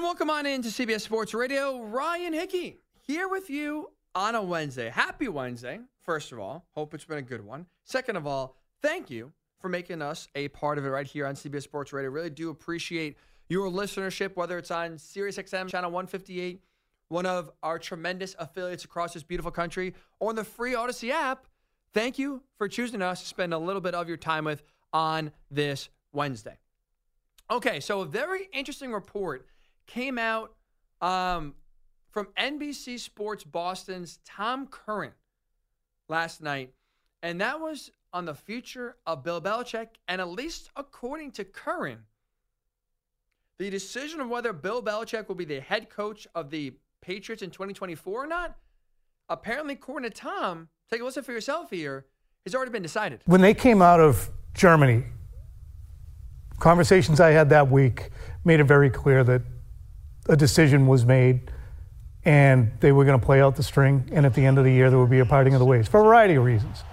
And welcome on into CBS Sports Radio. Ryan Hickey here with you on a Wednesday. Happy Wednesday, first of all. Hope it's been a good one. Second of all, thank you for making us a part of it right here on CBS Sports Radio. Really do appreciate your listenership, whether it's on SiriusXM channel 158, one of our tremendous affiliates across this beautiful country, or on the free Odyssey app. Thank you for choosing us to spend a little bit of your time with on this Wednesday. Okay, so a very interesting report came out um, from NBC Sports Boston's Tom Curran last night, and that was on the future of Bill Belichick. And at least according to Curran, the decision of whether Bill Belichick will be the head coach of the Patriots in 2024 or not, apparently, according to Tom, take a listen for yourself here, has already been decided. When they came out of Germany, conversations I had that week made it very clear that a decision was made and they were going to play out the string. And at the end of the year, there would be a parting of the ways for a variety of reasons.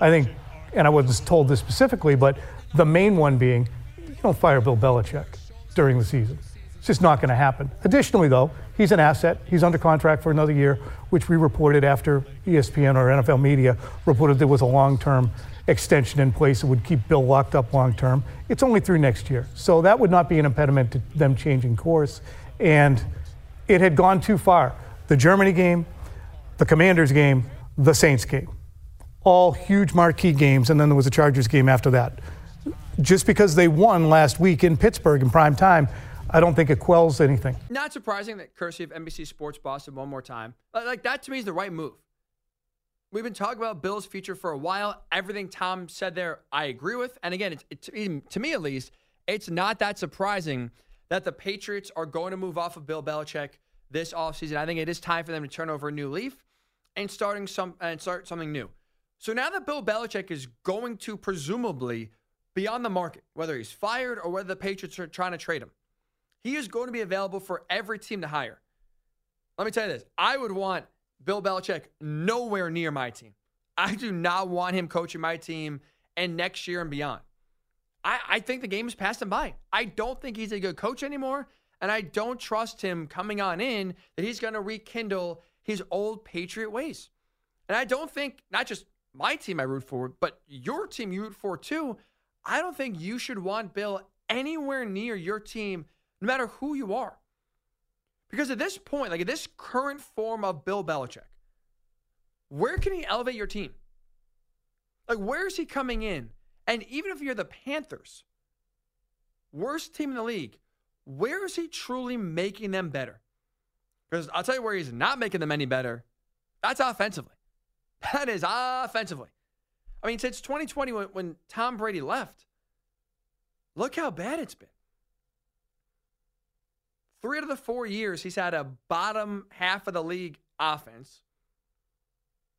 I think, and I wasn't told this specifically, but the main one being you don't fire Bill Belichick during the season. It's just not going to happen. Additionally, though, he's an asset. He's under contract for another year, which we reported after ESPN or NFL media reported there was a long term extension in place that would keep Bill locked up long term. It's only through next year. So that would not be an impediment to them changing course. And it had gone too far. The Germany game, the Commanders game, the Saints game. All huge marquee games, and then there was a Chargers game after that. Just because they won last week in Pittsburgh in prime time, I don't think it quells anything. Not surprising that courtesy of NBC Sports Boston one more time. Uh, like that to me is the right move. We've been talking about Bill's future for a while. Everything Tom said there, I agree with. And again, it's, it, to me at least, it's not that surprising that the Patriots are going to move off of Bill Belichick this offseason. I think it is time for them to turn over a new leaf and starting some and start something new. So now that Bill Belichick is going to presumably be on the market, whether he's fired or whether the Patriots are trying to trade him, he is going to be available for every team to hire. Let me tell you this I would want Bill Belichick nowhere near my team. I do not want him coaching my team and next year and beyond. I, I think the game has passed him by. I don't think he's a good coach anymore. And I don't trust him coming on in that he's going to rekindle his old Patriot ways. And I don't think, not just my team I root for, but your team you root for too. I don't think you should want Bill anywhere near your team, no matter who you are. Because at this point, like at this current form of Bill Belichick, where can he elevate your team? Like, where is he coming in and even if you're the Panthers, worst team in the league, where is he truly making them better? Because I'll tell you where he's not making them any better. That's offensively. That is offensively. I mean, since 2020, when, when Tom Brady left, look how bad it's been. Three out of the four years, he's had a bottom half of the league offense.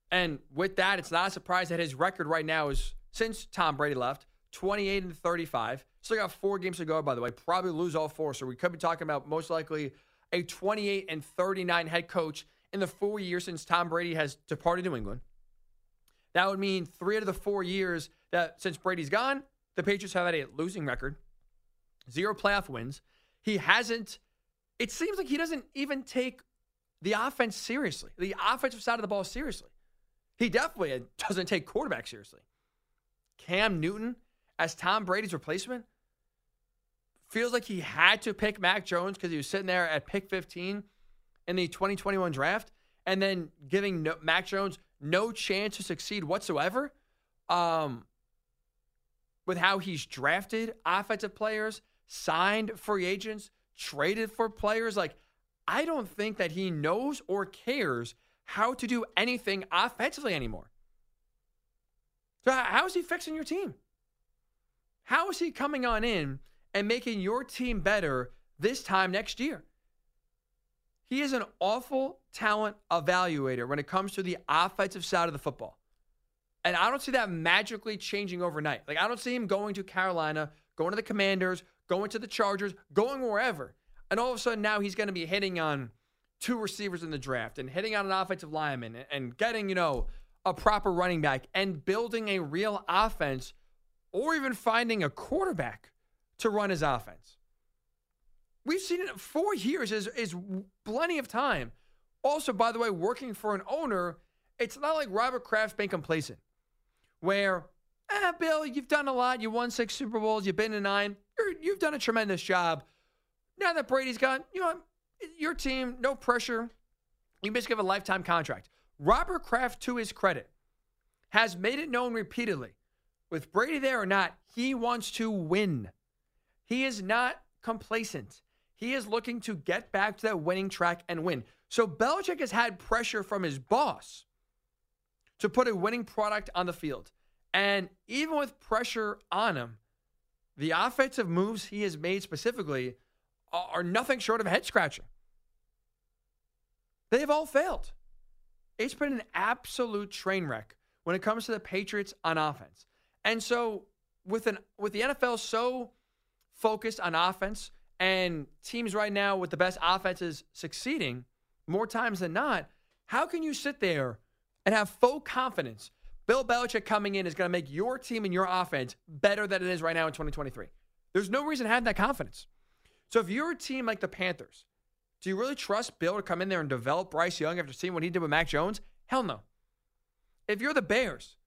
And with that, it's not a surprise that his record right now is since Tom Brady left, 28 and 35. Still got four games to go, by the way. Probably lose all four. So we could be talking about most likely a 28 and 39 head coach in the four years since Tom Brady has departed New England. That would mean three out of the four years that since Brady's gone, the Patriots have had a losing record, zero playoff wins. He hasn't, it seems like he doesn't even take the offense seriously, the offensive side of the ball seriously. He definitely doesn't take quarterback seriously. Cam Newton as Tom Brady's replacement feels like he had to pick Mac Jones because he was sitting there at pick 15 in the 2021 draft and then giving no, Mac Jones no chance to succeed whatsoever um, with how he's drafted offensive players, signed free agents, traded for players. Like, I don't think that he knows or cares how to do anything offensively anymore. So, how is he fixing your team? How is he coming on in and making your team better this time next year? He is an awful talent evaluator when it comes to the offensive side of the football. And I don't see that magically changing overnight. Like, I don't see him going to Carolina, going to the Commanders, going to the Chargers, going wherever. And all of a sudden now he's going to be hitting on two receivers in the draft and hitting on an offensive lineman and getting, you know, a proper running back and building a real offense or even finding a quarterback to run his offense. We've seen it four years is is plenty of time. Also, by the way, working for an owner, it's not like Robert Kraft being complacent, where, ah, Bill, you've done a lot. You won six Super Bowls. You've been to nine. You're, you've done a tremendous job. Now that Brady's gone, you know, your team, no pressure. You basically have a lifetime contract. Robert Kraft, to his credit, has made it known repeatedly, with Brady there or not, he wants to win. He is not complacent. He is looking to get back to that winning track and win. So Belichick has had pressure from his boss to put a winning product on the field. And even with pressure on him, the offensive moves he has made specifically are nothing short of head scratching. They've all failed. It's been an absolute train wreck when it comes to the Patriots on offense. And so with an with the NFL so focused on offense and teams right now with the best offenses succeeding more times than not, how can you sit there and have full confidence Bill Belichick coming in is going to make your team and your offense better than it is right now in 2023? There's no reason to have that confidence. So if you're a team like the Panthers, do you really trust Bill to come in there and develop Bryce Young after seeing what he did with Mac Jones? Hell no. If you're the Bears,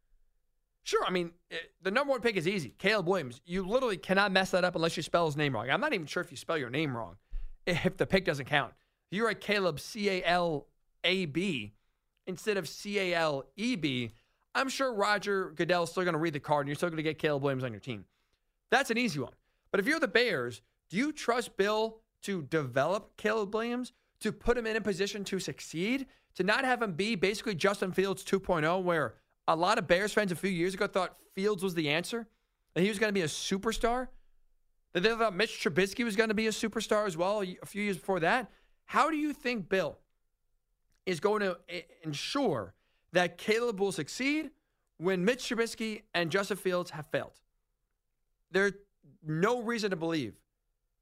Sure, I mean, it, eh, the number one pick is easy. Caleb Williams. You literally cannot mess that up unless you spell his name wrong. I'm not even sure if you spell your name wrong, if the pick doesn't count. You write Caleb C A L A B instead of C A L E B, I'm sure Roger Goodell's still going to read the card and you're still going to get Caleb Williams on your team. That's an easy one. But if you're the Bears, do you trust Bill to develop Caleb Williams, to put him in a position to succeed, to not have him be basically Justin Fields 2.0, where a lot of Bears fans a few years ago thought Fields was the answer, that he was going to be a superstar, that they thought Mitch Trubisky was going to be a superstar as well a few years before that. How do you think Bill is going to eh, ensure that Caleb will succeed when Mitch Trubisky and Justin Fields have failed? There's no reason to believe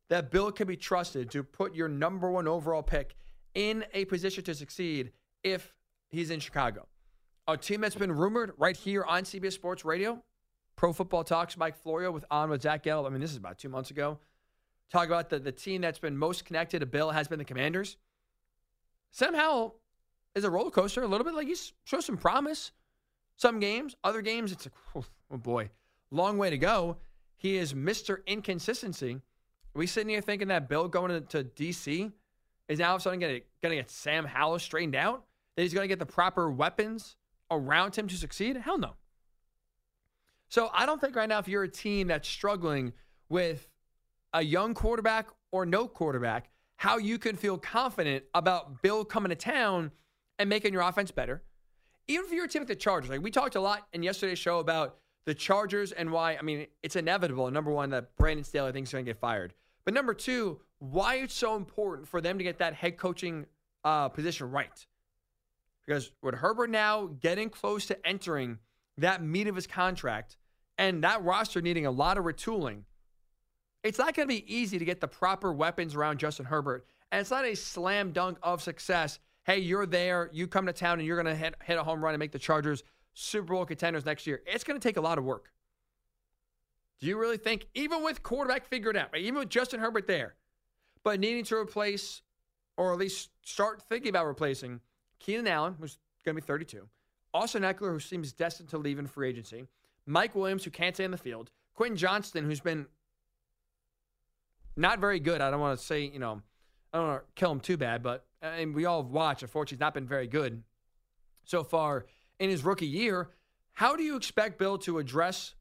that Bill can be trusted to put your number one overall pick in a position to succeed if he's in Chicago a team that's been rumored right here on CBS Sports Radio. Pro Football Talks, Mike Florio with on with Zach Gelb. I mean, this is about two months ago. Talk about the, the team that's been most connected to Bill has been the Commanders. Somehow is a roller coaster, a little bit like he's shows some promise. Some games, other games, it's like, oh boy, long way to go. He is Mr. Inconsistency. Are we sitting here thinking that Bill going to, to DC is now all of a sudden going to get Sam Howell straightened out? That he's going to get the proper weapons around him to succeed? Hell no. So I don't think right now, if you're a team that's struggling with a young quarterback or no quarterback, how you can feel confident about Bill coming to town and making your offense better. Even if you're a team like the Chargers, like we talked a lot in yesterday's show about the Chargers and why, I mean, it's inevitable. Number one, that Brandon Staley thinks is going to get fired. But number two, why it's so important for them to get that head coaching uh, position right. Because with Herbert now getting close to entering that meat of his contract and that roster needing a lot of retooling, it's not going to be easy to get the proper weapons around Justin Herbert. And it's not a slam dunk of success. Hey, you're there, you come to town, and you're going to hit, hit a home run and make the Chargers Super Bowl contenders next year. It's going to take a lot of work. Do you really think, even with quarterback figured out, even with Justin Herbert there, but needing to replace or at least start thinking about replacing Keenan Allen, who's going to be 32, Austin Ekeler, who seems destined to leave in free agency, Mike Williams, who can't stay in the field, Quentin Johnston, who's been not very good. I don't want to say, you know, I don't want to kill him too bad, but I mean, we all watch. Unfortunately, he's not been very good so far in his rookie year. How do you expect Bill to address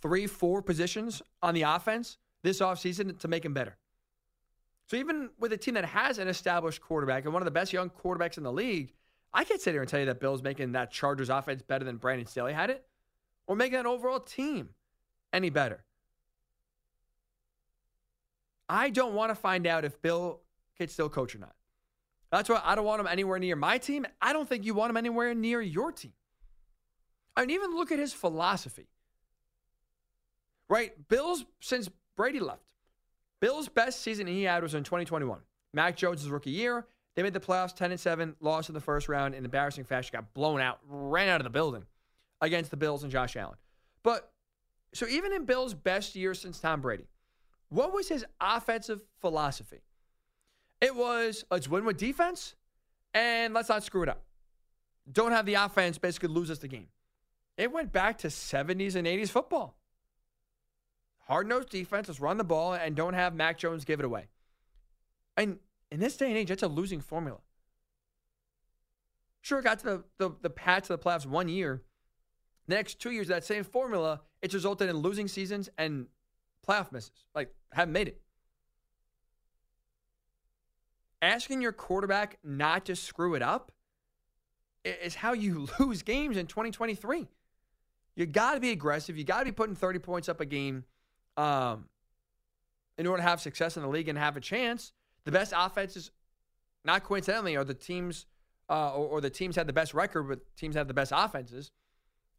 three, four positions on the offense this offseason to make him better? So even with a team that has an established quarterback and one of the best young quarterbacks in the league, I can't sit here and tell you that Bill's making that Chargers offense better than Brandon Staley had it or making that overall team any better. I don't want to find out if Bill can still coach or not. That's why I don't want him anywhere near my team. I don't think you want him anywhere near your team. I mean, even look at his philosophy. Right? Bill's, since Brady left, Bill's best season he had was in 2021. Mac Jones' rookie year. They made the playoffs 10 and 7, lost in the first round in embarrassing fashion, got blown out, ran out of the building against the Bills and Josh Allen. But so even in Bill's best year since Tom Brady, What was his offensive philosophy? It was let's win with defense and let's not screw it up. Don't have the offense basically lose us the game. It went back to 70s and 80s football. Hard nosed defense, let's run the ball and don't have Mac Jones give it away. And in this day and age, that's a losing formula. Sure, it got to the, the, the path to the playoffs one year. The next two years, that same formula, it's resulted in losing seasons and playoff misses. Like, haven't made it. Asking your quarterback not to screw it up is how you lose games in 2023. You got to be aggressive. You got to be putting 30 points up a game um, in order to have success in the league and have a chance. The best offenses, not coincidentally, are the teams uh, or, or the teams had the best record, but teams have the best offenses,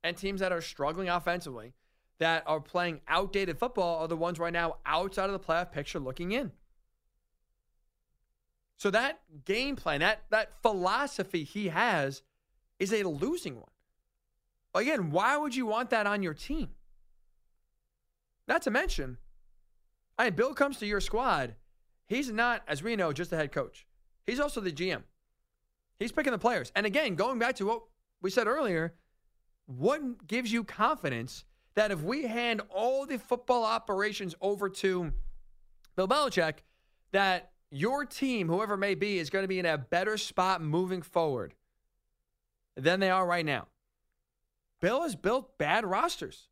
and teams that are struggling offensively, that are playing outdated football, are the ones right now outside of the playoff picture looking in. So that game plan, that that philosophy he has, is a losing one. Again, why would you want that on your team? Not to mention, I mean, Bill comes to your squad. He's not, as we know, just the head coach. He's also the GM. He's picking the players. And again, going back to what we said earlier, what gives you confidence that if we hand all the football operations over to Bill Belichick, that your team, whoever may be, is going to be in a better spot moving forward than they are right now? Bill has built bad rosters.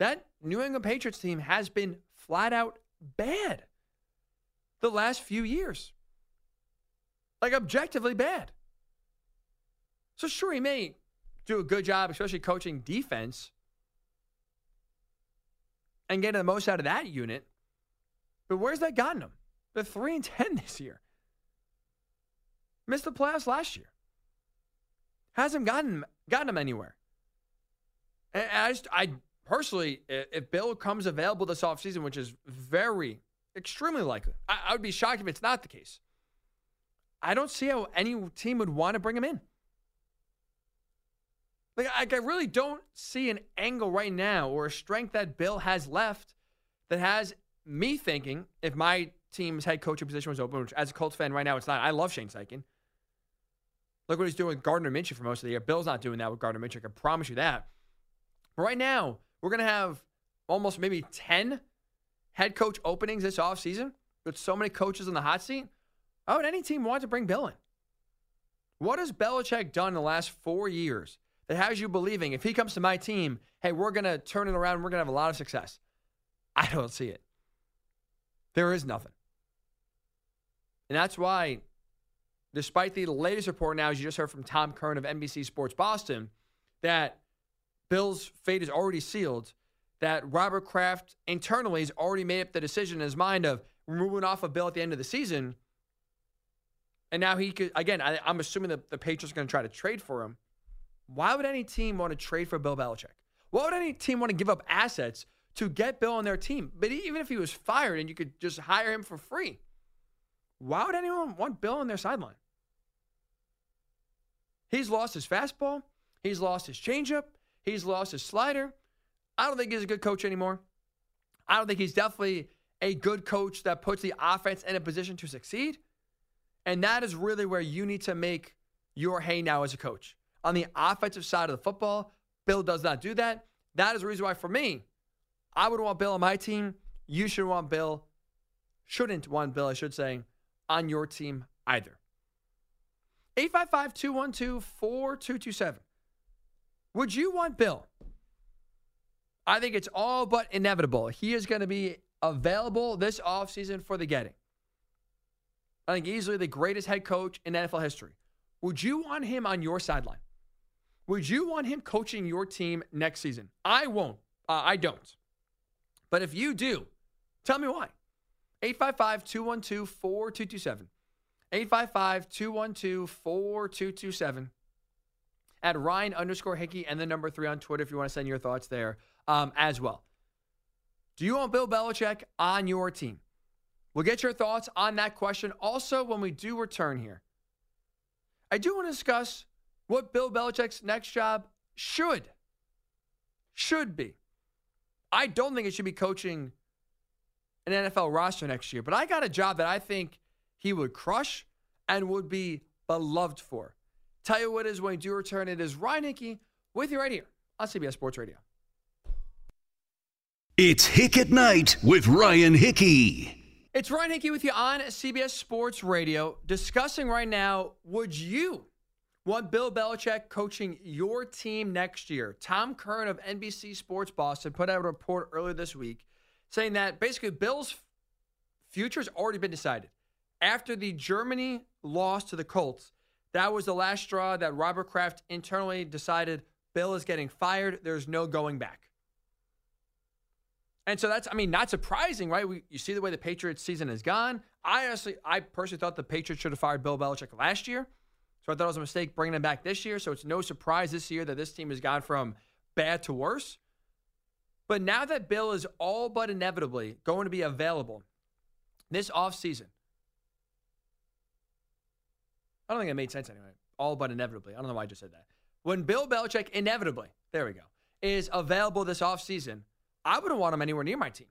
That New England Patriots team has been flat out bad the last few years. Like objectively bad. So sure, he may do a good job, especially coaching defense and getting the most out of that unit. But where's that gotten him? They're three and ten this year. Missed the playoffs last year. Hasn't gotten gotten him anywhere. And I just I personally, if Bill comes available this offseason, which is very extremely likely, I, I would be shocked if it's not the case. I don't see how any team would want to bring him in. Like, I really don't see an angle right now or a strength that Bill has left that has me thinking if my team's head coaching position was open, which as a Colts fan right now it's not. I love Shane Steichen. Look what he's doing with Gardner Minshew for most of the year. Bill's not doing that with Gardner Minshew. I can promise you that. But right now, we're going to have almost maybe 10 head coach openings this offseason with so many coaches in the hot seat. Oh, How would any team want to bring Bill in? What has Belichick done in the last four years that has you believing if he comes to my team, hey, we're going to turn it around, we're going to have a lot of success. I don't see it. There is nothing. And that's why, despite the latest report now, as you just heard from Tom Curran of NBC Sports Boston, that Bill's fate is already sealed, that Robert Kraft internally has already made up the decision in his mind of moving off of Bill at the end of the season. And now he could, again, I, am assuming that the Patriots are going to try to trade for him. Why would any team want to trade for Bill Belichick? Why would any team want to give up assets to get Bill on their team? But even if he was fired and you could just hire him for free, why would anyone want Bill on their sideline? He's lost his fastball. He's lost his changeup. He's lost his slider. I don't think he's a good coach anymore. I don't think he's definitely a good coach that puts the offense in a position to succeed. And that is really where you need to make your hay now as a coach on the offensive side of the football. Bill does not do that. That is the reason why, for me, I would want Bill on my team. You should want Bill, shouldn't want Bill, I should say, on your team either. 855 212 4227. Would you want Bill? I think it's all but inevitable. He is going to be available this offseason for the getting. I think easily the greatest head coach in NFL history. Would you want him on your sideline? Would you want him coaching your team next season? I won't. Uh, I don't. But if you do, tell me why. 855 212 4227. 855 212 4227. At Ryan underscore Hickey and the number three on Twitter if you want to send your thoughts there um, as well. Do you want Bill Belichick on your team? We'll get your thoughts on that question also when we do return here. I do want to discuss what Bill Belichick's next job should should be. I don't think it should be coaching an NFL roster next year, but I got a job that I think he would crush and would be beloved for. Tell you what is when we do return. It is Ryan Hickey with you right here on CBS Sports Radio. It's Hick at Night with Ryan Hickey. It's Ryan Hickey with you on CBS Sports Radio discussing right now would you want Bill Belichick coaching your team next year? Tom Curran of NBC Sports Boston put out a report earlier this week saying that basically Bill's future has already been decided. After the Germany loss to the Colts, that was the last straw that Robert Kraft internally decided Bill is getting fired. There's no going back. And so that's, I mean, not surprising, right? We, you see the way the Patriots season has gone. I honestly, I personally thought the Patriots should have fired Bill Belichick last year. So I thought it was a mistake bringing him back this year. So it's no surprise this year that this team has gone from bad to worse. But now that Bill is all but inevitably going to be available this offseason, I don't think it made sense anyway. All but inevitably. I don't know why I just said that. When Bill Belichick inevitably, there we go, is available this offseason, I wouldn't want him anywhere near my team.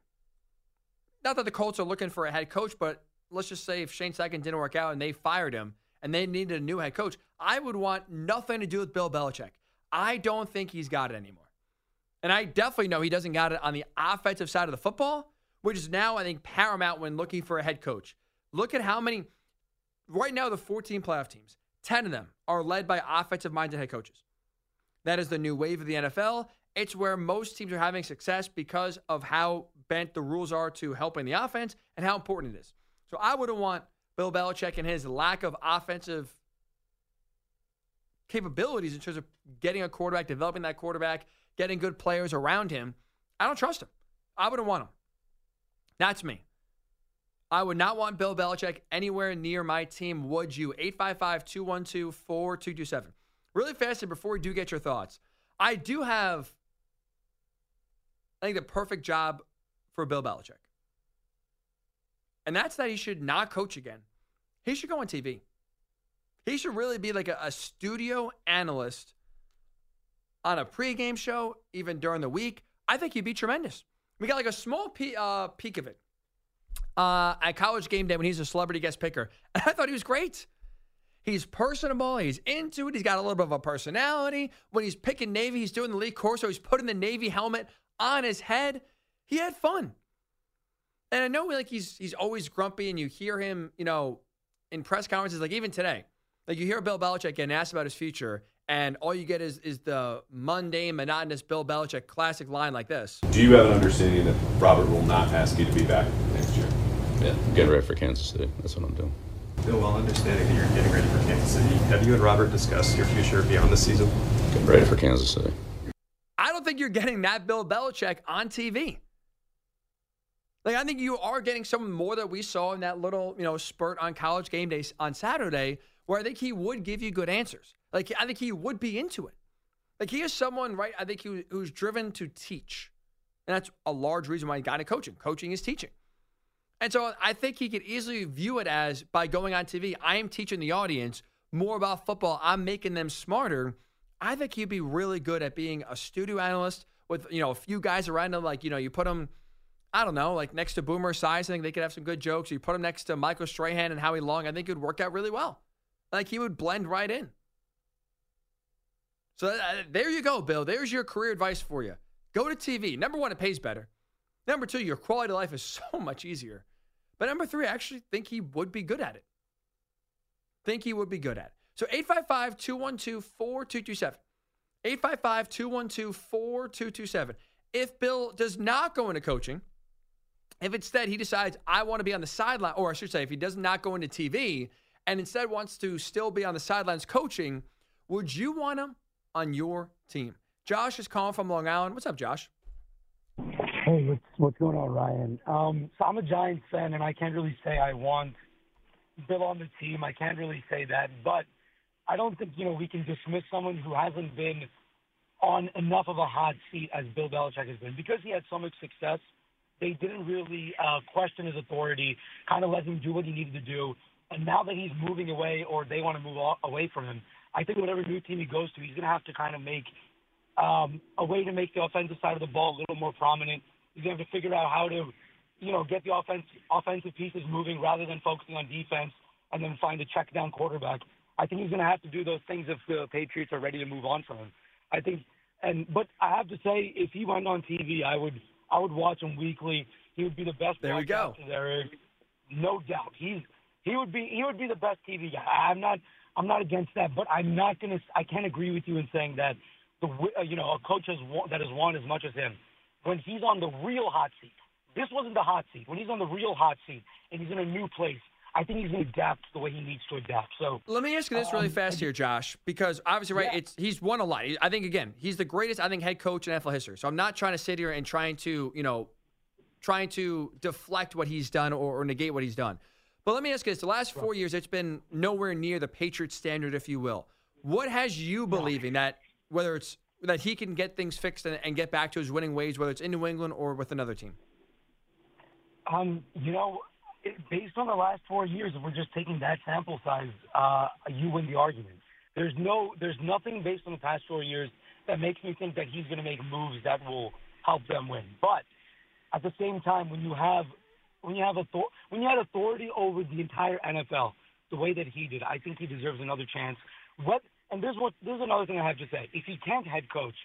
Not that the Colts are looking for a head coach, but let's just say if Shane Steichen didn't work out and they fired him and they needed a new head coach, I would want nothing to do with Bill Belichick. I don't think he's got it anymore. And I definitely know he doesn't got it on the offensive side of the football, which is now, I think, paramount when looking for a head coach. Look at how many, right now, the 14 playoff teams, 10 of them are led by offensive minded head coaches. That is the new wave of the NFL. It's where most teams are having success because of how bent the rules are to helping the offense and how important it is. So I wouldn't want Bill Belichick and his lack of offensive capabilities in terms of getting a quarterback, developing that quarterback, getting good players around him. I don't trust him. I wouldn't want him. That's me. I would not want Bill Belichick anywhere near my team, would you? 855 212 4227. Really fast, and before we do get your thoughts, I do have, I think, the perfect job for Bill Belichick. And that's that he should not coach again. He should go on TV. He should really be like a, a studio analyst on a pregame show, even during the week. I think he'd be tremendous. We got like a small pe- uh, peek of it uh, at college game day when he's a celebrity guest picker. And I thought he was great. He's personable. He's into it. He's got a little bit of a personality. When he's picking Navy, he's doing the Lee Corso. He's putting the Navy helmet on his head. He had fun. And I know like he's he's always grumpy, and you hear him, you know, in press conferences, like even today, like you hear Bill Belichick getting asked about his future, and all you get is is the mundane, monotonous Bill Belichick classic line like this. Do you have an understanding that Robert will not ask you to be back? Yeah, getting ready for Kansas City. That's what I'm doing. Bill, while understanding that you're getting ready for Kansas City, have you and Robert discussed your future beyond the season? Getting ready for Kansas City. I don't think you're getting that Bill Belichick on TV. Like I think you are getting some more that we saw in that little, you know, spurt on college game days on Saturday, where I think he would give you good answers. Like I think he would be into it. Like he is someone, right? I think he, who's driven to teach, and that's a large reason why he got into coaching. Coaching is teaching, and so I think he could easily view it as by going on TV, I am teaching the audience more about football. I'm making them smarter. I think he'd be really good at being a studio analyst with you know a few guys around him. Like you know, you put him I don't know, like next to Boomer Esiason, I think they could have some good jokes. You put him next to Michael Strahan and Howie Long, I think it would work out really well. Like he would blend right in. So uh, there you go, Bill. There's your career advice for you. Go to TV. Number one, it pays better. Number two, your quality of life is so much easier. But number three, I actually think he would be good at it. Think he would be good at it. So 855 212 4227. 855 212 4227. If Bill does not go into coaching, if instead he decides, I want to be on the sideline, or I should say, if he does not go into TV and instead wants to still be on the sidelines coaching, would you want him on your team? Josh is calling from Long Island. What's up, Josh? Hey, what's what's going on, Ryan? Um, so I'm a Giants fan, and I can't really say I want Bill on the team. I can't really say that, but I don't think you know we can dismiss someone who hasn't been on enough of a hot seat as Bill Belichick has been because he had so much success they didn't really uh, question his authority, kind of let him do what he needed to do. And now that he's moving away, or they want to move away from him, I think whatever new team he goes to, he's going to have to kind of make um, a way to make the offensive side of the ball a little more prominent. He's going to have to figure out how to you know, get the offense offensive pieces moving rather than focusing on defense and then find a check down quarterback. I think he's going to have to do those things if the Patriots are ready to move on from him. I think, and but I have to say, if he went on TV, I would I would watch him weekly. He would be the best. There we go. There, no doubt. He's he would be he would be the best TV guy. I'm not I'm not against that, but I'm not gonna I can't agree with you in saying that the uh, you know a coach has won, that has won as much as him when he's on the real hot seat. This wasn't the hot seat. When he's on the real hot seat and he's in a new place, I think he's going to adapt the way he needs to adapt. So Let me ask you this really Um, fast here, Josh, because obviously, right? Yeah. It's he's won a lot. I think again, he's the greatest. I think head coach in NFL history. So I'm not trying to sit here and trying to, you know, trying to deflect what he's done or, or negate what he's done. But let me ask you this: the last four years, it's been nowhere near the Patriots standard, if you will. What has you believing that whether it's that he can get things fixed and, and get back to his winning ways, whether it's in New England or with another team? Um, you know, based on the last four years, if we're just taking that sample size, uh, you win the argument. There's no, there's nothing based on the past four years that makes me think that he's going to make moves that will help them win. But at the same time, when you have, when you have author- when you had authority over the entire NFL, the way that he did, I think he deserves another chance. What? And there's what, there's another thing I have to say. If he can't head coach,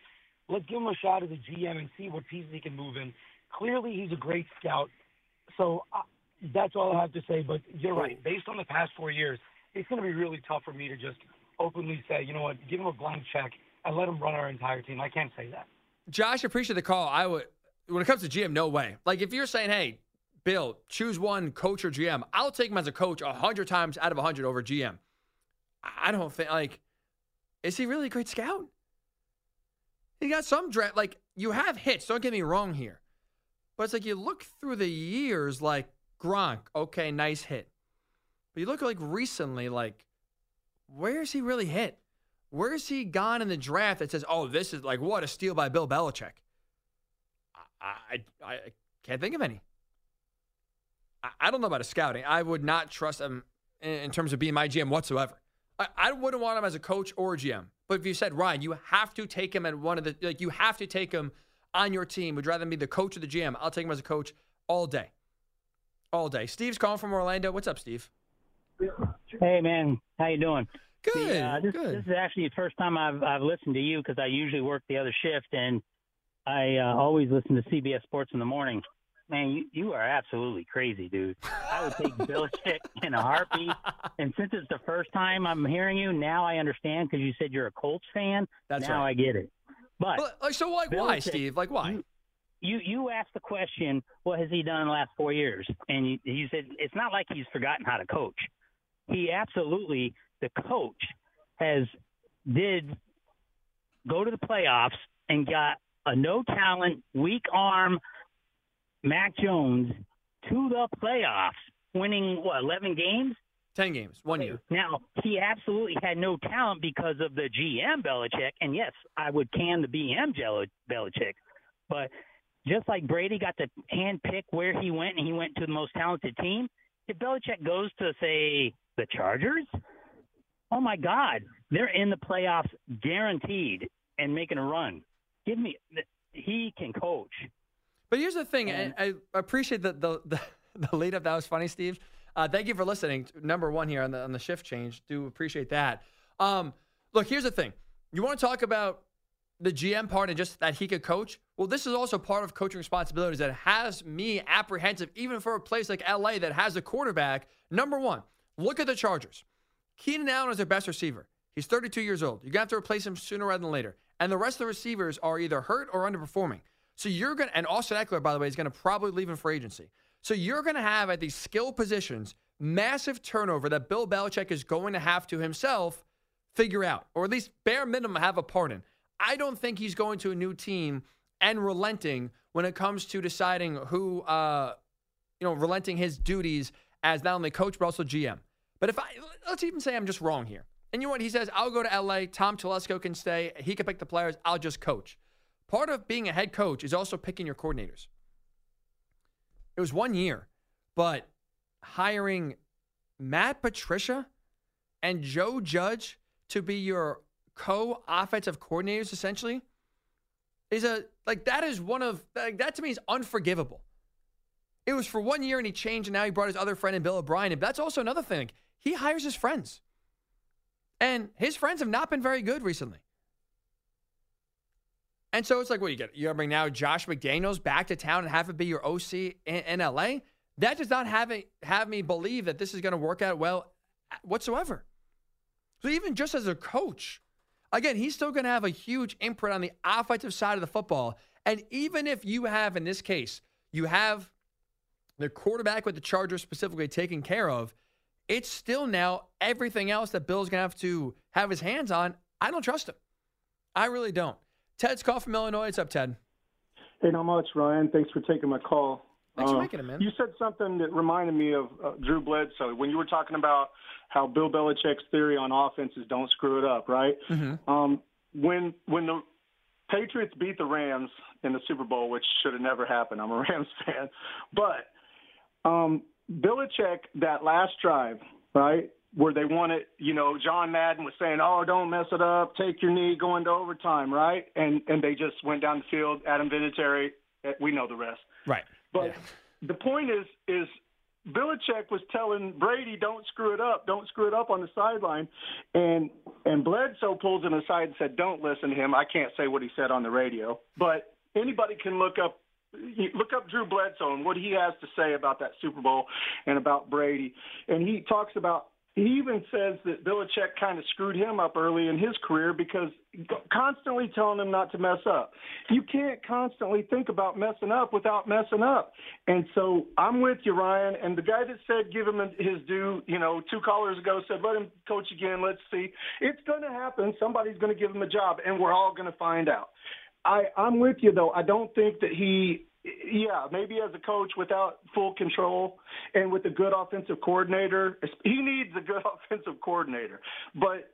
let's give him a shot as a GM and see what pieces he can move in. Clearly, he's a great scout. So that's all I have to say. But you're right. Based on the past four years, it's going to be really tough for me to just openly say, you know what, give him a blank check and let him run our entire team. I can't say that. Josh, appreciate the call. I would, when it comes to GM, no way. Like if you're saying, hey, Bill, choose one coach or GM, I'll take him as a coach hundred times out of hundred over GM. I don't think like, is he really a great scout? He got some draft. Like you have hits. Don't get me wrong here, but it's like you look through the years, like Gronk, okay, nice hit, but you look like recently, like where's he really hit? Where's he gone in the draft that says, "Oh, this is like what a steal by Bill Belichick"? I I, I can't think of any. I, I don't know about his scouting. I would not trust him in, in terms of being my GM whatsoever. I, I wouldn't want him as a coach or a GM. But if you said Ryan, you have to take him at one of the like you have to take him on your team. Would you rather be the coach or the GM? I'll take him as a coach all day, all day. Steve's calling from Orlando. What's up, Steve? Hey man, how you doing? Good. The, uh, this, good. this is actually the first time I've I've listened to you because I usually work the other shift and I uh, always listen to CBS Sports in the morning. Man, you, you are absolutely crazy, dude. I would take Belichick in a heartbeat. And since it's the first time I'm hearing you, now I understand because you said you're a Colts fan. That's now right. I get it. But But, like, so like why, Steve? Like why? You, you you asked the question, what has he done in the last four years? And you, you said it's not like he's forgotten how to coach. He absolutely, the coach has did go to the playoffs and got a no talent, weak arm Mac Jones to the playoffs, winning what eleven games. Ten games, one year. Now, he absolutely had no talent because of the GM Belichick. And yes, I would can the BM Belichick. But just like Brady got to hand pick where he went and he went to the most talented team, if Belichick goes to, say, the Chargers, oh my God, they're in the playoffs guaranteed and making a run. Give me, he can coach. But here's the thing, and I appreciate the the the, the lead up. That was funny, Steve. Uh, thank you for listening. Number one here on the on the shift change. Do appreciate that. Um, look, here's the thing. You want to talk about the GM part and just that he could coach? Well, this is also part of coaching responsibilities that has me apprehensive, even for a place like LA that has a quarterback. Number one, look at the Chargers. Keenan Allen is their best receiver. He's 32 years old. You're going to have to replace him sooner rather than later. And the rest of the receivers are either hurt or underperforming. So you're going to, and Austin Ekeler, by the way, is going to probably leave him for agency. So you're going to have at these skill positions massive turnover that Bill Belichick is going to have to himself figure out, or at least bare minimum have a part in. I don't think he's going to a new team and relenting when it comes to deciding who, uh, you know, relenting his duties as not only coach but also GM. But if I let's even say I'm just wrong here, and you know what he says, I'll go to LA. Tom Telesco can stay. He can pick the players. I'll just coach. Part of being a head coach is also picking your coordinators. It was one year, but hiring Matt Patricia and Joe Judge to be your co-offensive coordinators essentially is a like that is one of like that to me is unforgivable. It was for one year and he changed, and now he brought his other friend in Bill O'Brien. And that's also another thing. He hires his friends. And his friends have not been very good recently. And so it's like, what you get? You're bring now Josh McDaniels back to town and have it be your OC in, in LA? That does not have have me believe that this is gonna work out well uh, whatsoever. So even just as a coach, again, he's still gonna have a huge imprint on the offensive side of the football. And even if you have, in this case, you have the quarterback with the Chargers specifically taken care of, it's still now everything else that Bill's gonna have to have his hands on. I don't trust him. I really don't. Ted's call from Illinois. It's up, Ted. Hey, not much, Ryan. Thanks for taking my call. Thanks for Uh, making it, man. You said something that reminded me of uh, Drew Bledsoe when you were talking about how Bill Belichick's theory on offenses don't screw it up, right? Mm-hmm. Um, when when the Patriots beat the Rams in the Super Bowl, which should have never happened. I'm a Rams fan, but um, Belichick that last drive, right, where they it, you know, John Madden was saying, "Oh, don't mess it up, take your knee, go into overtime," right? And and they just went down the field. Adam Vinatieri, eh, we know the rest. Right. But the point is, is Belichick was telling Brady, "Don't screw it up, don't screw it up" on the sideline, and and Bledsoe pulls him aside and said, "Don't listen to him." I can't say what he said on the radio, but anybody can look up look up Drew Bledsoe and what he has to say about that Super Bowl and about Brady, and he talks about. He even says that Belichick kind of screwed him up early in his career because constantly telling him not to mess up. You can't constantly think about messing up without messing up. And so I'm with you, Ryan. And the guy that said give him his due, you know, two callers ago said let him coach again. Let's see. It's going to happen. Somebody's going to give him a job, and we're all going to find out. I, I'm with you though. I don't think that he yeah, maybe as a coach without full control and with a good offensive coordinator, he needs a good offensive coordinator. But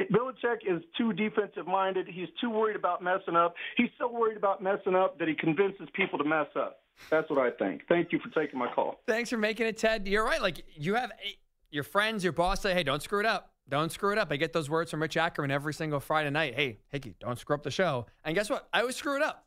Belichick is too defensive minded. He's too worried about messing up. He's so worried about messing up that he convinces people to mess up. That's what I think. Thank you for taking my call. Thanks for making it, Ted. You're right. Like you have your friends, your boss say, "Hey, don't screw it up. Don't screw it up." I get those words from Rich Ackerman every single Friday night. Hey, Hickey, don't screw up the show. And guess what? I always screw it up.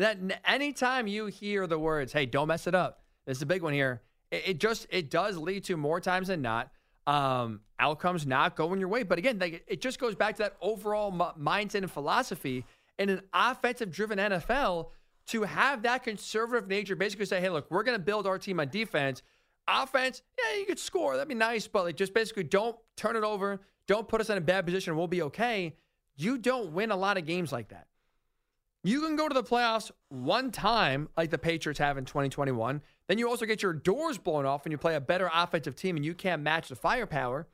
That anytime you hear the words, "Hey, don't mess it up," this is a big one here. It, it just it does lead to more times than not um, outcomes not going your way. But again, like, it just goes back to that overall m- mindset and philosophy in an offensive-driven NFL to have that conservative nature. Basically, say, "Hey, look, we're going to build our team on defense." Offense, yeah, you could score. That'd be nice, but like just basically don't turn it over. Don't put us in a bad position. We'll be okay. You don't win a lot of games like that. You can go to the playoffs one time, like the Patriots have in 2021. Then you also get your doors blown off and you play a better offensive team and you can't match the firepower.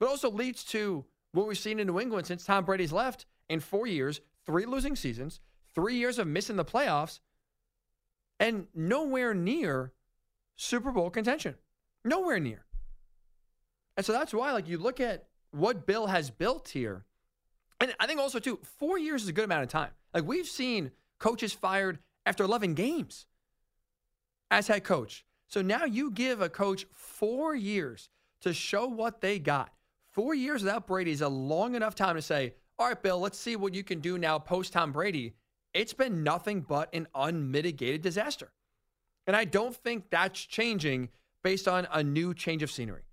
But also leads to what we've seen in New England since Tom Brady's left in four years, three losing seasons, three years of missing the playoffs, and nowhere near Super Bowl contention. Nowhere near. And so that's why, like, you look at what Bill has built here. And I think also, too, four years is a good amount of time. Like, we've seen coaches fired after 11 games as head coach. So now you give a coach four years to show what they got. Four years without Brady is a long enough time to say, all right, Bill, let's see what you can do now post Tom Brady. It's been nothing but an unmitigated disaster. And I don't think that's changing based on a new change of scenery.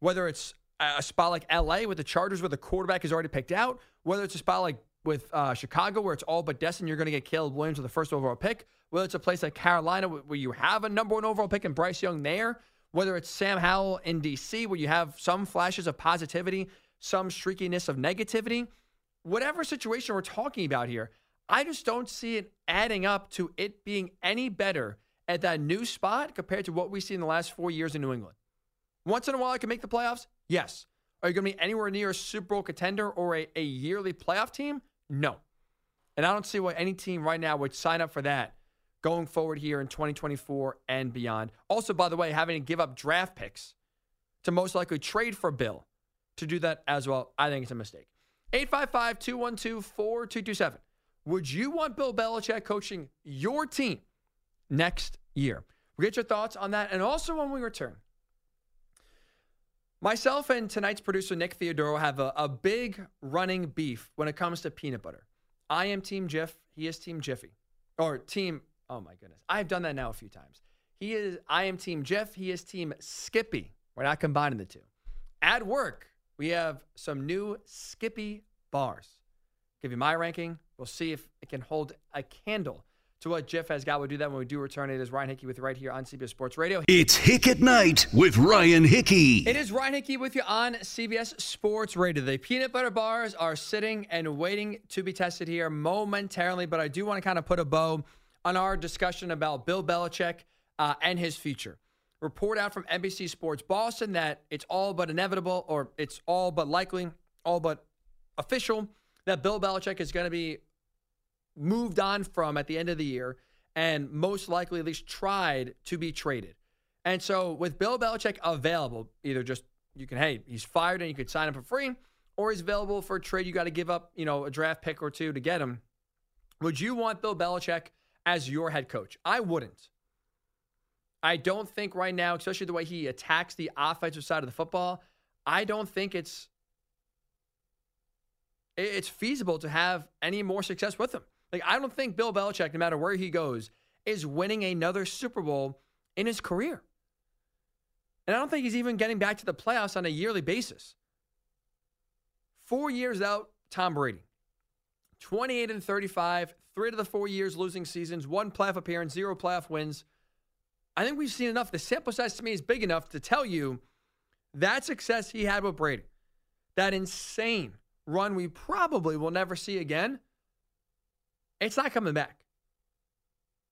Whether it's a spot like LA with the Chargers where the quarterback is already picked out, whether it's a spot like with uh, Chicago where it's all but destined you're going to get Caleb Williams with the first overall pick, whether it's a place like Carolina where you have a number one overall pick and Bryce Young there, whether it's Sam Howell in DC where you have some flashes of positivity, some streakiness of negativity, whatever situation we're talking about here, I just don't see it adding up to it being any better at that new spot compared to what we see in the last four years in New England. Once in a while, I can make the playoffs. Yes. Are you going to be anywhere near a Super Bowl contender or a, a yearly playoff team? No. And I don't see why any team right now would sign up for that going forward here in 2024 and beyond. Also, by the way, having to give up draft picks to most likely trade for Bill to do that as well, I think it's a mistake. 855 212 4227. Would you want Bill Belichick coaching your team next year? We'll get your thoughts on that. And also when we return, myself and tonight's producer, Nick Theodoro, have a, a big running beef when it comes to peanut butter. I am Team Jif. He is Team Jiffy. Or Team Oh my goodness. I've done that now a few times. He is I am team Jeff, he is team Skippy. We're not combining the two. At work, we have some new Skippy bars. Give you my ranking. We'll see if it can hold a candle to what Jeff has got. We'll do that when we do return. It is Ryan Hickey with you right here on CBS Sports Radio. It's Hick at Night with Ryan Hickey. It is Ryan Hickey with you on CBS Sports Radio. The peanut butter bars are sitting and waiting to be tested here momentarily, but I do want to kind of put a bow on our discussion about Bill Belichick uh, and his future. Report out from NBC Sports Boston that it's all but inevitable, or it's all but likely, all but official, that Bill Belichick is going to be moved on from at the end of the year and most likely at least tried to be traded. And so with Bill Belichick available, either just you can, hey, he's fired and you could sign him for free, or he's available for a trade. You got to give up, you know, a draft pick or two to get him. Would you want Bill Belichick as your head coach? I wouldn't. I don't think right now, especially the way he attacks the offensive side of the football, I don't think it's it's feasible to have any more success with him. Like I don't think Bill Belichick, no matter where he goes, is winning another Super Bowl in his career. And I don't think he's even getting back to the playoffs on a yearly basis. Four years out, Tom Brady. 28 and 35, three of the four years losing seasons, one playoff appearance, zero playoff wins. I think we've seen enough. The sample size to me is big enough to tell you that success he had with Brady, that insane run we probably will never see again, it's not coming back.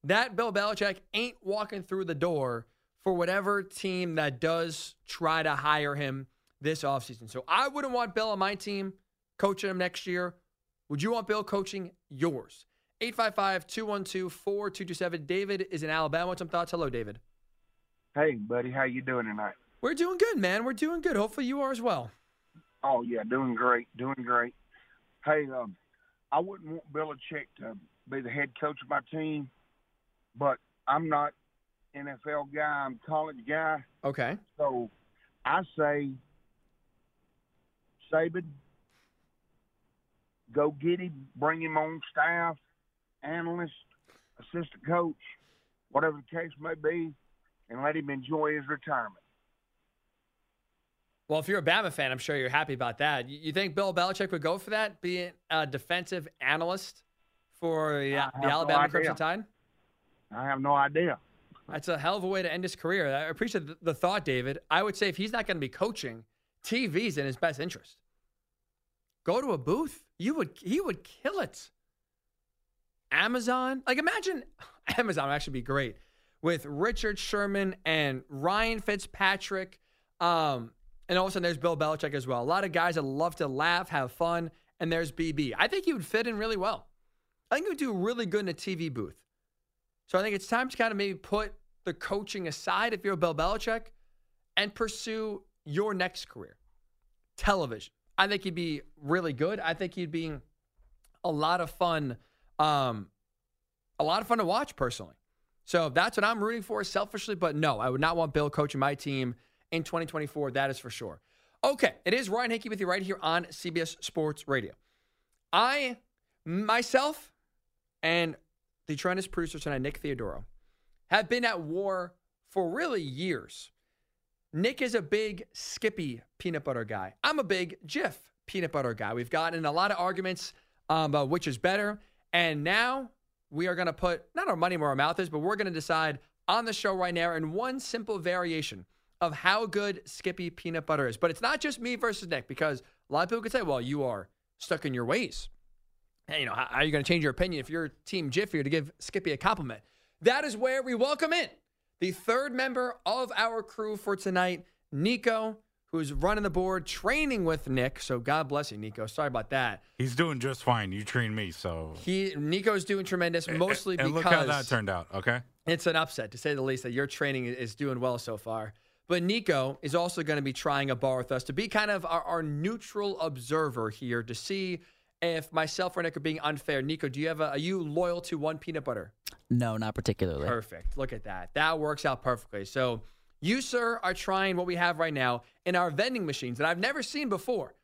That Bill Belichick ain't walking through the door for whatever team that does try to hire him this offseason. So I wouldn't want Bill on my team coaching him next year. Would you want Bill coaching yours? 855 212 4227. David is in Alabama. What's some thoughts? Hello, David. Hey, buddy. How you doing tonight? We're doing good, man. We're doing good. Hopefully you are as well. Oh, yeah. Doing great. Doing great. Hey, um, I wouldn't want Belichick to be the head coach of my team, but I'm not NFL guy. I'm college guy. Okay. So I say Saban, go get him, bring him on staff, analyst, assistant coach, whatever the case may be, and let him enjoy his retirement. Well, if you're a Bama fan, I'm sure you're happy about that. You think Bill Belichick would go for that, being a defensive analyst for the, the Alabama Crimson Tide? I have no idea. That's a hell of a way to end his career. I appreciate the, the thought, David. I would say if he's not going to be coaching, TV's in his best interest. Go to a booth. You would he would kill it. Amazon, like imagine Amazon would actually be great with Richard Sherman and Ryan Fitzpatrick. Um, and all of a sudden, there's Bill Belichick as well. A lot of guys that love to laugh, have fun, and there's BB. I think he would fit in really well. I think he would do really good in a TV booth. So I think it's time to kind of maybe put the coaching aside if you're a Bill Belichick and pursue your next career. Television. I think he'd be really good. I think he'd be a lot of fun, um, a lot of fun to watch personally. So that's what I'm rooting for selfishly, but no, I would not want Bill coaching my team in 2024. That is for sure. Okay, it is Ryan Hickey with you right here on CBS Sports Radio. I, myself, and the tremendous producer tonight, Nick Theodoro, have been at war for really years. Nick is a big Skippy peanut butter guy. I'm a big Jif peanut butter guy. We've gotten a lot of arguments um, about which is better. And now we are going to put not our money where our mouth is, but we're going to decide on the show right now in one simple variation of how good Skippy peanut butter is. But it's not just me versus Nick because a lot of people could say, well, you are stuck in your ways. Hey, you know, how, how are you going to change your opinion if you're Team Jiffy to give Skippy a compliment? That is where we welcome in the third member of our crew for tonight, Nico, who's running the board, training with Nick. So God bless you, Nico. Sorry about that. He's doing just fine. You trained me, so he Nico's doing tremendous, mostly and because look how that turned out. Okay, it's an upset to say the least that your training is doing well so far. But Nico is also going to be trying a bar with us to be kind of our, our neutral observer here to see if myself or Nick are being unfair. Nico, do you have a, are you loyal to one peanut butter? No, not particularly. Perfect. Look at that. That works out perfectly. So you, sir, are trying what we have right now in our vending machines that I've never seen before.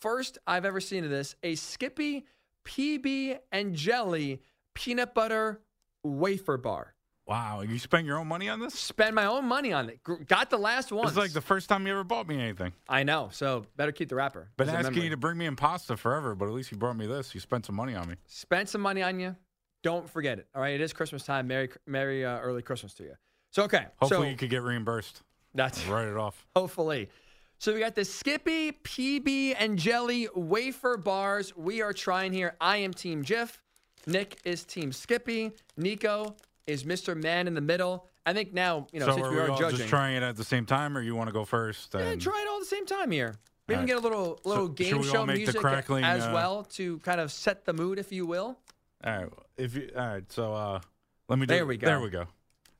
First I've ever seen of this a Skippy PB and Jelly peanut butter wafer bar. Wow, you spent your own money on this? Spend my own money on it. Got the last one. It's like the first time you ever bought me anything. I know, so better keep the wrapper. Been as asking you to bring me in pasta forever, but at least you brought me this. You spent some money on me. Spend some money on you. Don't forget it. All right, it is Christmas time. Merry, Merry uh, early Christmas to you. So okay, Hopefully so you could get reimbursed. that's Write it off. hopefully. So we got the Skippy PB and Jelly wafer bars. We are trying here. I am Team Jif. Nick is Team Skippy. Nico is Mr. Man in the middle. I think now you know so since are we we are all judging. just trying it at the same time, or you want to go first? Yeah, try it all at the same time here. We All can get a little little should game show music crackling, as uh, well to kind of set the mood, if you will. All right. If you all right, so uh, let me. Do, There we go. There we go.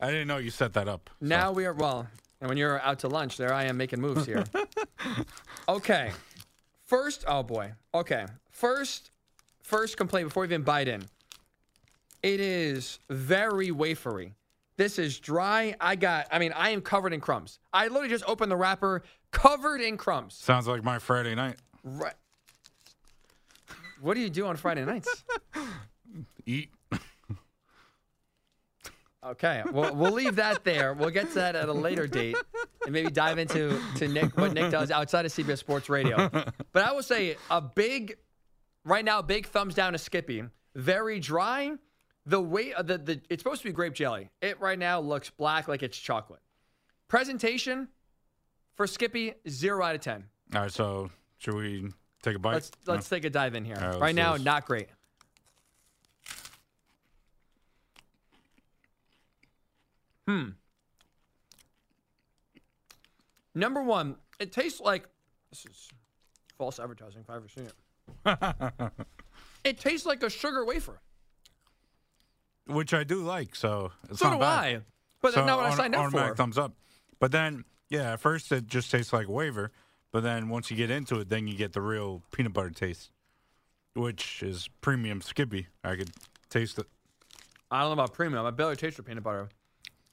I didn't know you set that up. so. Now we are well, and when you're out to lunch, there I am making moves here. okay, first, oh boy. Okay, first, first complaint before even bite in. It is very wafery. This is dry. I got. I mean, I am covered in crumbs. I literally just opened the wrapper, covered in crumbs. Sounds like my Friday night. Right. What do you do on Friday nights? Eat. Okay, well, we'll leave that there. We'll get to that at a later date and maybe dive into to Nick what Nick does outside of CBS Sports Radio. But I will say a big, right now, big thumbs down to Skippy. Very dry. The way uh, the the it's supposed to be grape jelly. It right now looks black like it's chocolate. Presentation for Skippy zero out of ten. All right. So should we take a bite? Let's let's take a dive in here. All right, right now, this. not great. Hmm. Number one, it tastes like this is false advertising if I've ever seen it. it tastes like a sugar wafer. Which I do like. So it's So not do bad. I. But So not what I signed up for. thumbs up. But then, yeah, at first it just tastes like a waiver. But then once you get into it, then you get the real peanut butter taste, which is premium Skippy. I could taste it. I don't know about premium. I barely taste your peanut butter.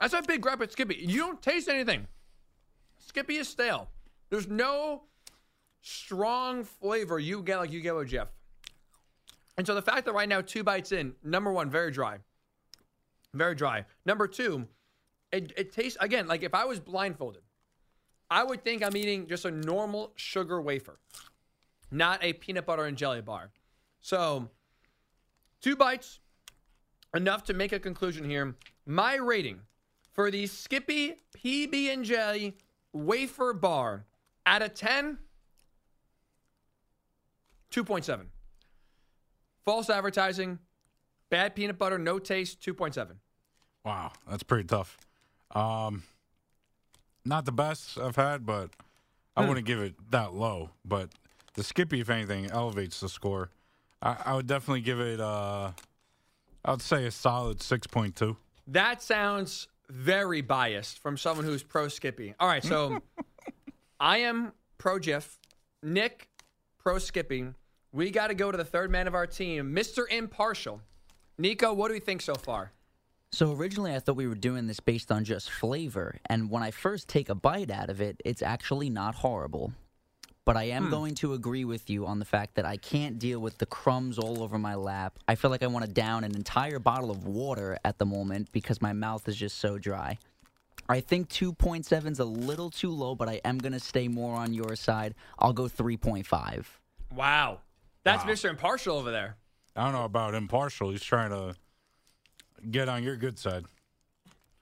That's a big grab at Skippy. You don't taste anything. Skippy is stale. There's no strong flavor you get like you get with Jif. And so the fact that right now, two bites in, number one, very dry. Very dry. Number two, it, it tastes, again, like if I was blindfolded, I would think I'm eating just a normal sugar wafer, not a peanut butter and jelly bar. So, two bites, enough to make a conclusion here. My rating for the Skippy PB and J wafer bar out of 10 2.7. False advertising, bad peanut butter, no taste, 2.7. Wow, that's pretty tough. Um, not the best I've had, but I Hmm. wouldn't give it that low. But the Skippy, if anything, elevates the score. I, I would definitely give it. Uh, I would say a solid six point two. That sounds very biased from someone who's pro Skippy. All right, so I am pro Jif, Nick pro Skippy. We got to go to the third man of our team, Mr. Impartial. Nico, what do we think so far? So originally, I thought we were doing this based on just flavor, and when I first take a bite out of it, it's actually not horrible. But I am Hmm. going to agree with you on the fact that I can't deal with the crumbs all over my lap. I feel like I want to down an entire bottle of water at the moment because my mouth is just so dry. I think 2.7 is a little too low, but I am going to stay more on your side. I'll go 3.5. Wow. That's Wow. Mr. Impartial over there. I don't know about impartial. He's trying to get on your good side.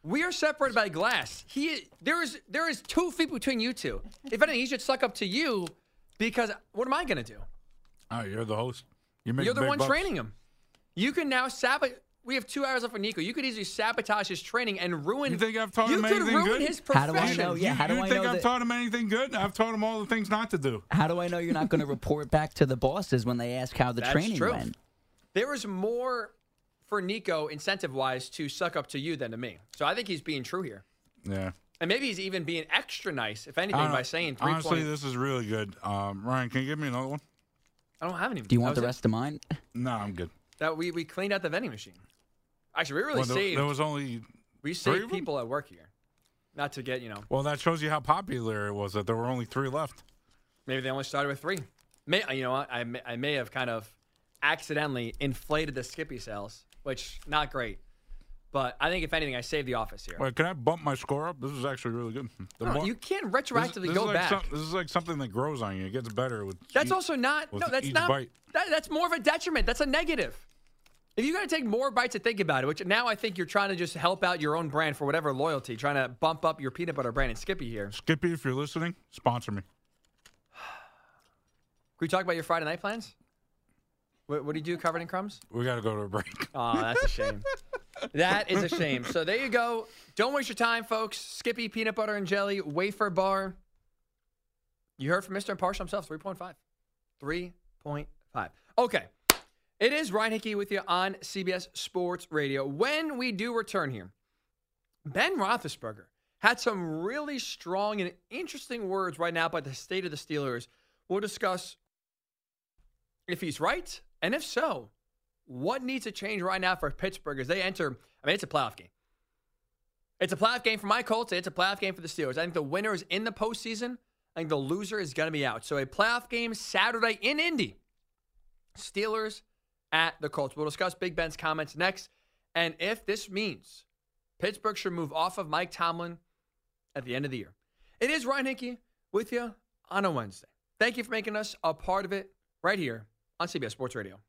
We are separated by glass. He there is there is two feet between you two. If anything, he should suck up to you because what am I gonna do? Oh, you're the host. You're, You're the one bucks. training him. You can now sabotage. We have two hours left for Nico. You could easily sabotage his training and ruin. You think I've taught you him could anything ruin good? his profession. How do I know? Yeah, how do you I think know I've that- taught him anything good? I've taught him all the things not to do. How do I know you're not going to report back to the bosses when they ask how the That's training true. went? There is more for Nico incentive wise to suck up to you than to me. So I think he's being true here. Yeah. And maybe he's even being extra nice, if anything, by saying three Honestly, point. this is really good. Um, Ryan, can you give me another one? I don't have any. Do you want was the it. rest of mine? No, I'm good. That we, we cleaned out the vending machine. Actually, we really Well, saved. there was only we saved of people at work here. Not to get, you know, Well, that shows you how popular it was that there were only three left. maybe they only started with three. May, you know what? I may, I may have kind of accidentally inflated the Skippy sales, which not great. But I think if anything, I saved the office here. Wait, can I bump my score up? This is actually really good. The No, more- you can't retroactively this go is like back. some- this is like something that grows on you. It gets better with. That's each- also not. with No, that's each not. Bite. That, that's more of a detriment. That's a negative. If you got to take more bites to think about it, which now I think you're trying to just help out your own brand for whatever loyalty, trying to bump up your peanut butter brand and Skippy here. Can Skippy, if you're listening, sponsor me. Can we talk about your Friday night plans? What, what do you do covered in crumbs? We got to go to a break. Oh, that's a shame. that is a shame. So there you go. Don't waste your time, folks. Skippy peanut butter and jelly wafer bar. You heard from Mr. Impartial himself, 3.5. 3.5. Okay. It is Ryan Hickey with you on CBS Sports Radio. When we do return here, Ben Roethlisberger had some really strong and interesting words right now about the state of the Steelers. We'll discuss if he's right, and if so, what needs to change right now for Pittsburgh as they enter? I mean, it's a playoff game. It's a playoff game for my Colts. It's a playoff game for the Steelers. I think the winner is in the postseason. I think the loser is going to be out. So a playoff game Saturday in Indy. Steelers at the Colts. We'll discuss Big Ben's comments next, and if this means Pittsburgh should move off of Mike Tomlin at the end of the year. It is Ryan Hickey with you on a Wednesday. Thank you for making us a part of it right here on CBS Sports Radio.